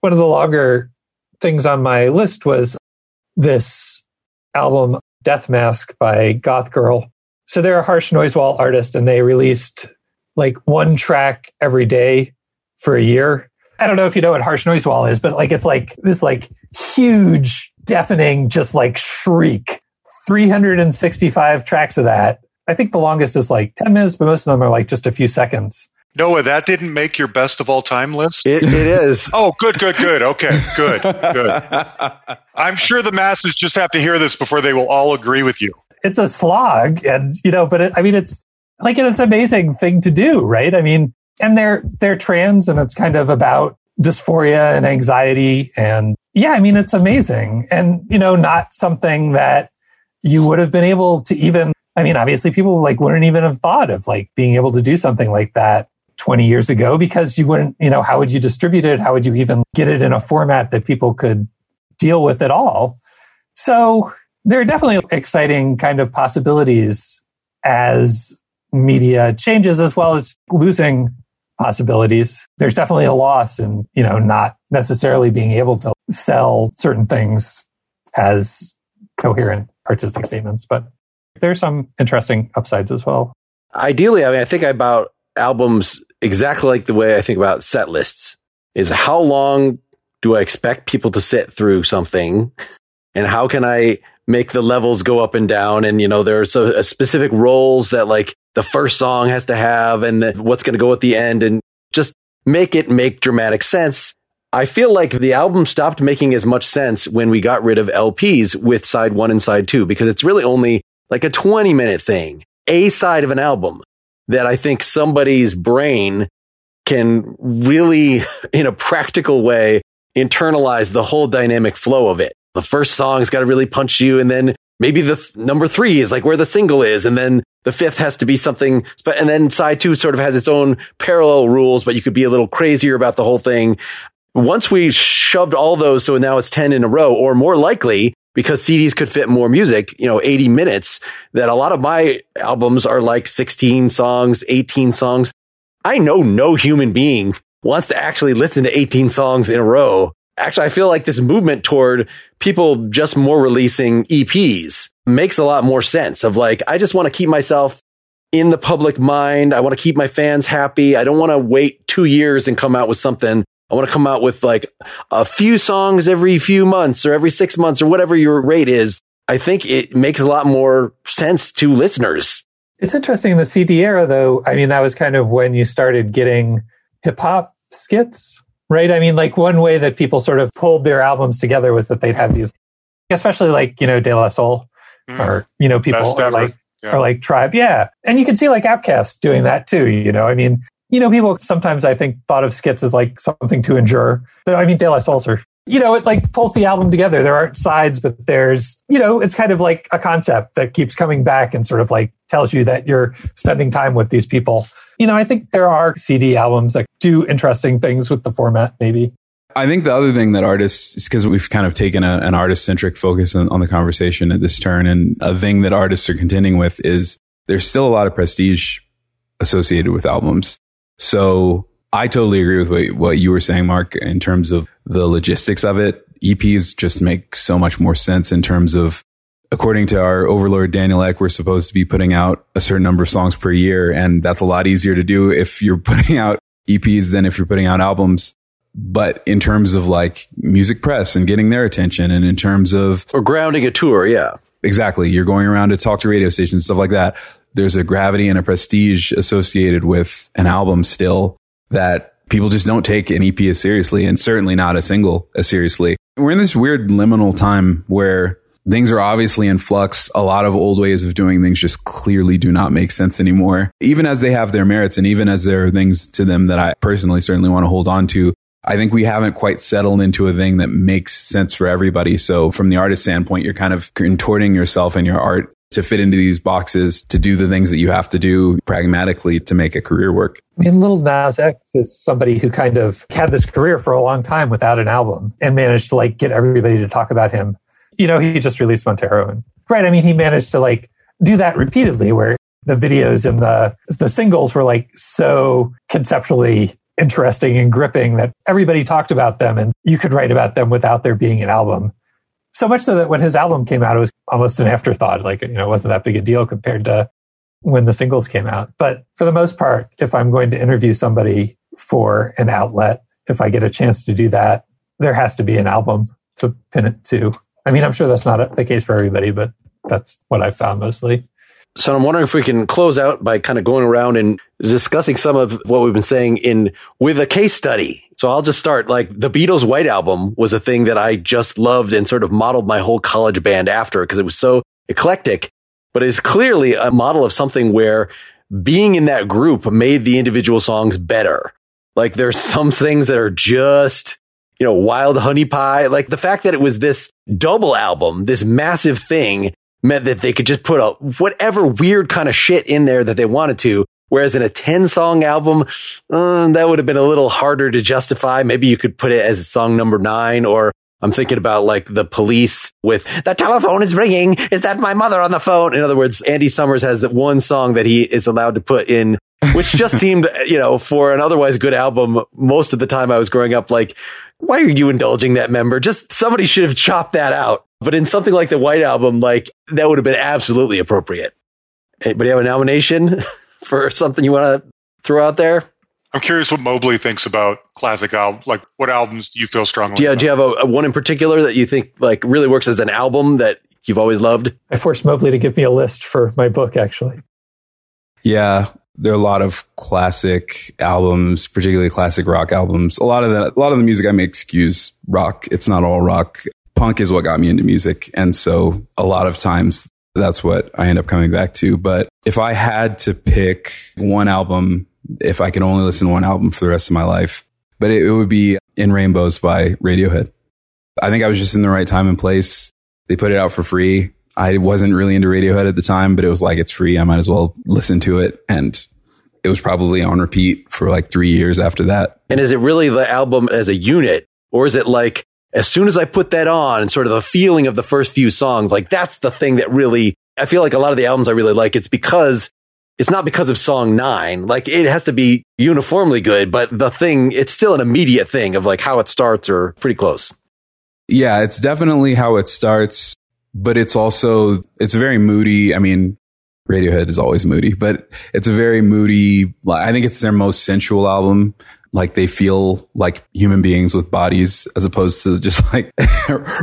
One of the longer things on my list was this album, Death Mask by Goth Girl. So they're a harsh noise wall artist and they released like one track every day for a year. I don't know if you know what harsh noise wall is, but like it's like this like huge, deafening, just like shriek. 365 tracks of that. I think the longest is like 10 minutes, but most of them are like just a few seconds. Noah, that didn't make your best of all time list? It, it is. oh, good, good, good. Okay, good, good. I'm sure the masses just have to hear this before they will all agree with you. It's a slog, and you know, but it, I mean, it's like it's an amazing thing to do, right? I mean, and they're they're trans, and it's kind of about dysphoria and anxiety, and yeah, I mean, it's amazing, and you know, not something that you would have been able to even. I mean, obviously, people like wouldn't even have thought of like being able to do something like that 20 years ago because you wouldn't, you know, how would you distribute it? How would you even get it in a format that people could deal with at all? So there are definitely exciting kind of possibilities as media changes as well as losing possibilities. There's definitely a loss in, you know, not necessarily being able to sell certain things as coherent artistic statements, but there's some interesting upsides as well. Ideally, I mean, I think about albums exactly like the way I think about set lists is how long do I expect people to sit through something and how can I make the levels go up and down? And, you know, there's a, a uh, specific roles that like the first song has to have and the, what's going to go at the end and just make it make dramatic sense. I feel like the album stopped making as much sense when we got rid of LPs with side one and side two because it's really only like a 20 minute thing, a side of an album that I think somebody's brain can really, in a practical way, internalize the whole dynamic flow of it. The first song's got to really punch you. And then maybe the th- number three is like where the single is. And then the fifth has to be something, but, and then side two sort of has its own parallel rules, but you could be a little crazier about the whole thing. Once we shoved all those, so now it's 10 in a row, or more likely, because CDs could fit more music, you know, 80 minutes, that a lot of my albums are like 16 songs, 18 songs. I know no human being wants to actually listen to 18 songs in a row. Actually, I feel like this movement toward people just more releasing EPs makes a lot more sense of like, I just want to keep myself in the public mind. I want to keep my fans happy. I don't want to wait two years and come out with something I want to come out with like a few songs every few months or every six months or whatever your rate is. I think it makes a lot more sense to listeners. It's interesting in the CD era, though. I mean, that was kind of when you started getting hip hop skits, right? I mean, like one way that people sort of pulled their albums together was that they'd have these, especially like, you know, De La Soul mm. or, you know, people are like, yeah. or like Tribe. Yeah. And you can see like OutKast doing that too, you know, I mean, you know, people sometimes I think thought of skits as like something to endure. I mean, De La Soul's are, you know, it like pulls the album together. There aren't sides, but there's, you know, it's kind of like a concept that keeps coming back and sort of like tells you that you're spending time with these people. You know, I think there are CD albums that do interesting things with the format, maybe. I think the other thing that artists, because we've kind of taken a, an artist centric focus on, on the conversation at this turn, and a thing that artists are contending with is there's still a lot of prestige associated with albums. So I totally agree with what, what you were saying, Mark, in terms of the logistics of it. EPs just make so much more sense in terms of, according to our overlord Daniel Ek, we're supposed to be putting out a certain number of songs per year. And that's a lot easier to do if you're putting out EPs than if you're putting out albums. But in terms of like music press and getting their attention and in terms of or grounding a tour, yeah. Exactly. You're going around to talk to radio stations, stuff like that there's a gravity and a prestige associated with an album still that people just don't take an EP as seriously and certainly not a single as seriously. We're in this weird liminal time where things are obviously in flux. A lot of old ways of doing things just clearly do not make sense anymore, even as they have their merits and even as there are things to them that I personally certainly want to hold on to. I think we haven't quite settled into a thing that makes sense for everybody. So from the artist standpoint, you're kind of contorting yourself and your art to fit into these boxes to do the things that you have to do pragmatically to make a career work. I mean, Lil Nas X is somebody who kind of had this career for a long time without an album and managed to like get everybody to talk about him. You know, he just released Montero and right. I mean, he managed to like do that repeatedly where the videos and the, the singles were like so conceptually interesting and gripping that everybody talked about them and you could write about them without there being an album. So much so that when his album came out, it was almost an afterthought. Like, you know, it wasn't that big a deal compared to when the singles came out. But for the most part, if I'm going to interview somebody for an outlet, if I get a chance to do that, there has to be an album to pin it to. I mean, I'm sure that's not the case for everybody, but that's what I've found mostly. So I'm wondering if we can close out by kind of going around and discussing some of what we've been saying in with a case study. So I'll just start like the Beatles White Album was a thing that I just loved and sort of modeled my whole college band after because it was so eclectic, but it's clearly a model of something where being in that group made the individual songs better. Like there's some things that are just, you know, wild honey pie. Like the fact that it was this double album, this massive thing meant that they could just put a whatever weird kind of shit in there that they wanted to. Whereas in a 10 song album, uh, that would have been a little harder to justify. Maybe you could put it as song number nine, or I'm thinking about like the police with the telephone is ringing. Is that my mother on the phone? In other words, Andy Summers has one song that he is allowed to put in, which just seemed, you know, for an otherwise good album, most of the time I was growing up, like, why are you indulging that member? Just somebody should have chopped that out. But in something like the White Album, like that would have been absolutely appropriate. Anybody have a nomination for something you want to throw out there? I'm curious what Mobley thinks about classic albums. Like, what albums do you feel strongly? Do you, about? do you have a, a one in particular that you think like really works as an album that you've always loved? I forced Mobley to give me a list for my book, actually. Yeah, there are a lot of classic albums, particularly classic rock albums. A lot of the a lot of the music I make skews rock. It's not all rock. Punk is what got me into music, and so a lot of times that's what I end up coming back to. But if I had to pick one album, if I could only listen to one album for the rest of my life, but it, it would be In Rainbows by Radiohead. I think I was just in the right time and place. They put it out for free. I wasn't really into Radiohead at the time, but it was like, it's free. I might as well listen to it. And it was probably on repeat for like three years after that. And is it really the album as a unit, or is it like as soon as I put that on and sort of the feeling of the first few songs, like that's the thing that really, I feel like a lot of the albums I really like, it's because it's not because of song nine. Like it has to be uniformly good, but the thing, it's still an immediate thing of like how it starts or pretty close. Yeah, it's definitely how it starts, but it's also, it's very moody. I mean, Radiohead is always moody, but it's a very moody, I think it's their most sensual album. Like they feel like human beings with bodies as opposed to just like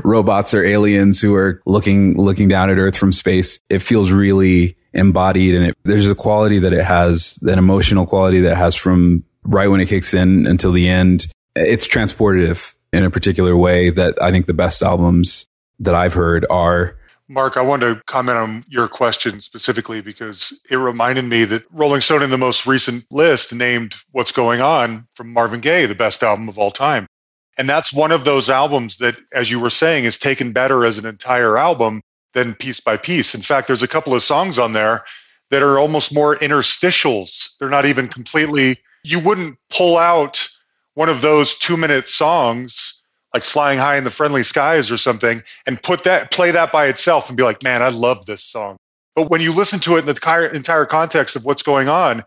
robots or aliens who are looking, looking down at earth from space. It feels really embodied and it, there's a quality that it has, an emotional quality that has from right when it kicks in until the end. It's transportative in a particular way that I think the best albums that I've heard are Mark, I wanted to comment on your question specifically because it reminded me that Rolling Stone in the most recent list named What's Going On from Marvin Gaye the best album of all time. And that's one of those albums that, as you were saying, is taken better as an entire album than piece by piece. In fact, there's a couple of songs on there that are almost more interstitials. They're not even completely, you wouldn't pull out one of those two minute songs like flying high in the friendly skies or something and put that play that by itself and be like man i love this song. But when you listen to it in the entire context of what's going on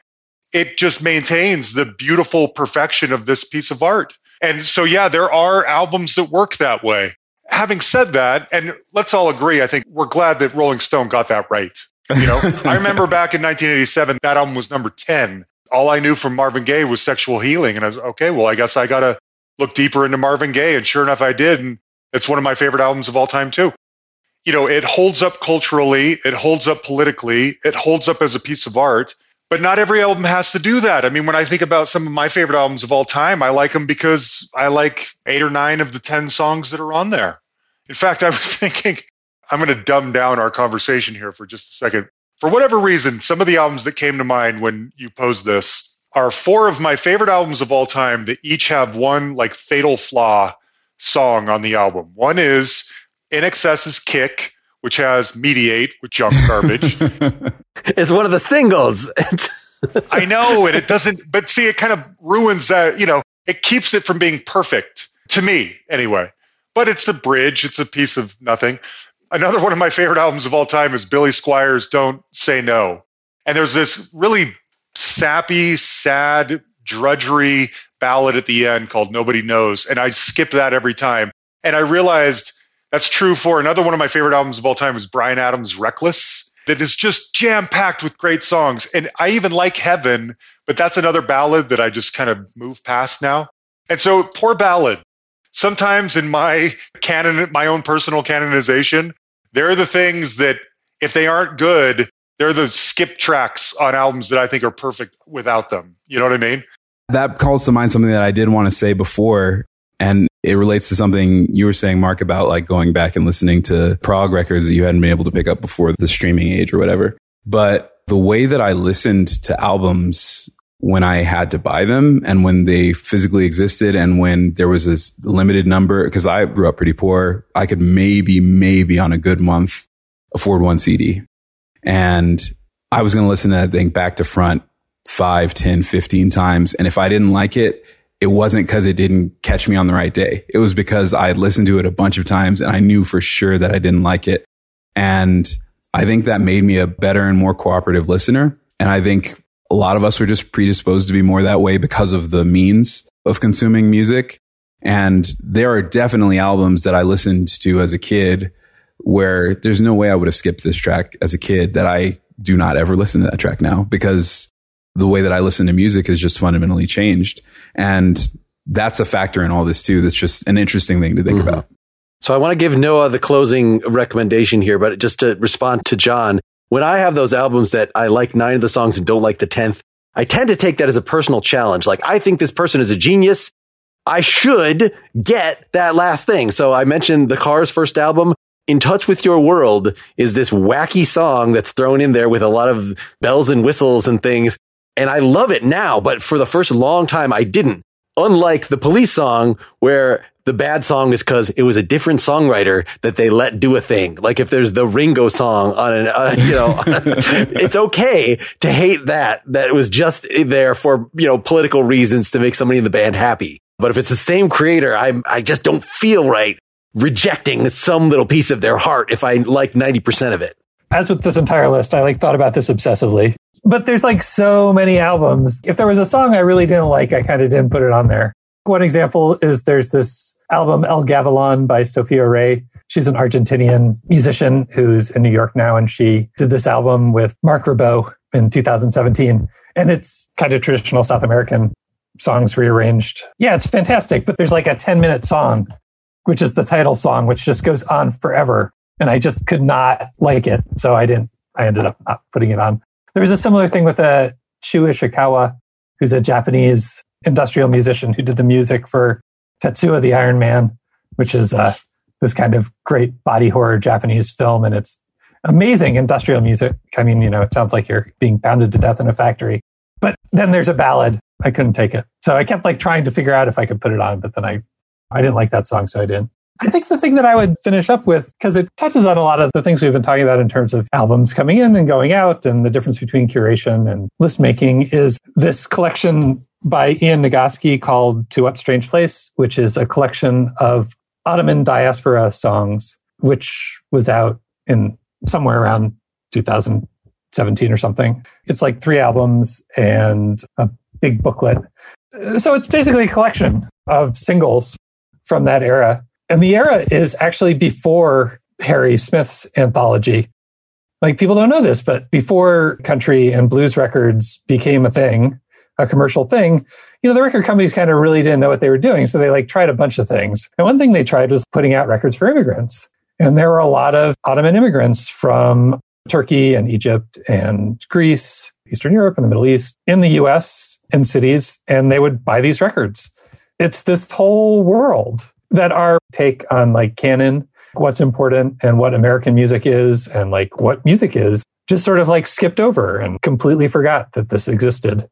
it just maintains the beautiful perfection of this piece of art. And so yeah there are albums that work that way. Having said that and let's all agree i think we're glad that rolling stone got that right. You know i remember back in 1987 that album was number 10 all i knew from marvin gaye was sexual healing and i was okay well i guess i gotta look deeper into Marvin Gaye. And sure enough, I did. And it's one of my favorite albums of all time, too. You know, it holds up culturally, it holds up politically, it holds up as a piece of art. But not every album has to do that. I mean, when I think about some of my favorite albums of all time, I like them because I like eight or nine of the 10 songs that are on there. In fact, I was thinking, I'm going to dumb down our conversation here for just a second. For whatever reason, some of the albums that came to mind when you posed this are four of my favorite albums of all time that each have one like fatal flaw song on the album. One is INXS's Kick, which has Mediate with junk garbage. it's one of the singles. I know, and it doesn't, but see, it kind of ruins that, you know, it keeps it from being perfect to me anyway. But it's a bridge, it's a piece of nothing. another one of my favorite albums of all time is Billy Squier's Don't Say No. And there's this really sappy, sad, drudgery ballad at the end called Nobody Knows. And I skip that every time. And I realized that's true for another one of my favorite albums of all time is Bryan Adams' Reckless, that is just jam packed with great songs. And I even like Heaven, but that's another ballad that I just kind of move past now. And so, poor ballad. Sometimes in my canon, my own personal canonization, there are the things that if they aren't good, they're the skip tracks on albums that I think are perfect without them. You know what I mean? That calls to mind something that I did want to say before. And it relates to something you were saying, Mark, about like going back and listening to prog records that you hadn't been able to pick up before the streaming age or whatever. But the way that I listened to albums when I had to buy them and when they physically existed and when there was a limited number, because I grew up pretty poor, I could maybe, maybe on a good month afford one CD. And I was going to listen to that thing back to front five, 10, 15 times. And if I didn't like it, it wasn't because it didn't catch me on the right day. It was because I had listened to it a bunch of times and I knew for sure that I didn't like it. And I think that made me a better and more cooperative listener. And I think a lot of us were just predisposed to be more that way because of the means of consuming music. And there are definitely albums that I listened to as a kid where there's no way I would have skipped this track as a kid that I do not ever listen to that track now because the way that I listen to music has just fundamentally changed. And that's a factor in all this too. That's just an interesting thing to think mm-hmm. about. So I want to give Noah the closing recommendation here, but just to respond to John, when I have those albums that I like nine of the songs and don't like the 10th, I tend to take that as a personal challenge. Like, I think this person is a genius. I should get that last thing. So I mentioned the Cars first album. In Touch with Your World is this wacky song that's thrown in there with a lot of bells and whistles and things. And I love it now, but for the first long time, I didn't. Unlike the police song where the bad song is because it was a different songwriter that they let do a thing. Like if there's the Ringo song on an, uh, you know, it's okay to hate that, that it was just there for, you know, political reasons to make somebody in the band happy. But if it's the same creator, I, I just don't feel right rejecting some little piece of their heart if I like 90% of it. As with this entire list, I like thought about this obsessively. But there's like so many albums. If there was a song I really didn't like, I kind of didn't put it on there. One example is there's this album El Gavilan by Sofia Rei. She's an Argentinian musician who's in New York now, and she did this album with Marc Ribot in 2017. And it's kind of traditional South American songs rearranged. Yeah, it's fantastic, but there's like a 10 minute song, which is the title song, which just goes on forever. And I just could not like it. So I didn't, I ended up not putting it on. There was a similar thing with a uh, Chu Ishikawa, who's a Japanese industrial musician who did the music for Tetsuo the Iron Man, which is uh, this kind of great body horror Japanese film. And it's amazing industrial music. I mean, you know, it sounds like you're being pounded to death in a factory. But then there's a ballad. I couldn't take it. So I kept like trying to figure out if I could put it on, but then I, I didn't like that song, so I didn't. I think the thing that I would finish up with, because it touches on a lot of the things we've been talking about in terms of albums coming in and going out and the difference between curation and list making, is this collection by Ian Nagoski called To What Strange Place, which is a collection of Ottoman diaspora songs, which was out in somewhere around 2017 or something. It's like three albums and a big booklet. So it's basically a collection of singles from that era. And the era is actually before Harry Smith's anthology. Like people don't know this, but before country and blues records became a thing, a commercial thing, you know, the record companies kind of really didn't know what they were doing. So they like tried a bunch of things. And one thing they tried was putting out records for immigrants. And there were a lot of Ottoman immigrants from Turkey and Egypt and Greece, Eastern Europe and the Middle East in the US in cities. And they would buy these records. It's this whole world that our take on like canon, what's important and what American music is and like what music is just sort of like skipped over and completely forgot that this existed.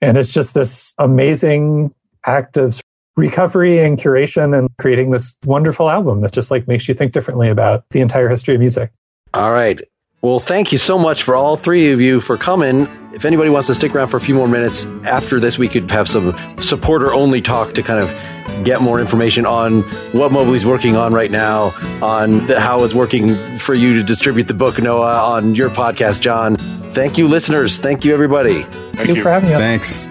And it's just this amazing act of recovery and curation and creating this wonderful album that just like makes you think differently about the entire history of music. All right. Well, thank you so much for all three of you for coming. If anybody wants to stick around for a few more minutes after this, we could have some supporter only talk to kind of get more information on what Mobley's working on right now, on the, how it's working for you to distribute the book, Noah, on your podcast, John. Thank you, listeners. Thank you, everybody. Thank Thank you you. for having us. Thanks.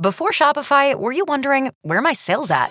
Before Shopify, were you wondering where are my sales at?